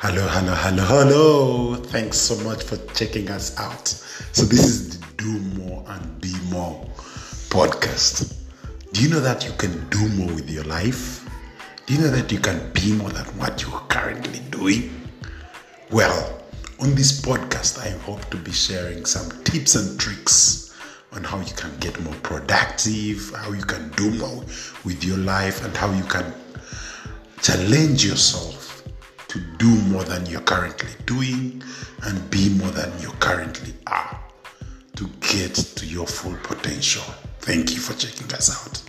Hello, hello, hello, hello. Thanks so much for checking us out. So, this is the Do More and Be More podcast. Do you know that you can do more with your life? Do you know that you can be more than what you are currently doing? Well, on this podcast, I hope to be sharing some tips and tricks on how you can get more productive, how you can do more with your life, and how you can challenge yourself to do more than you're currently doing and be more than you currently are to get to your full potential. Thank you for checking us out.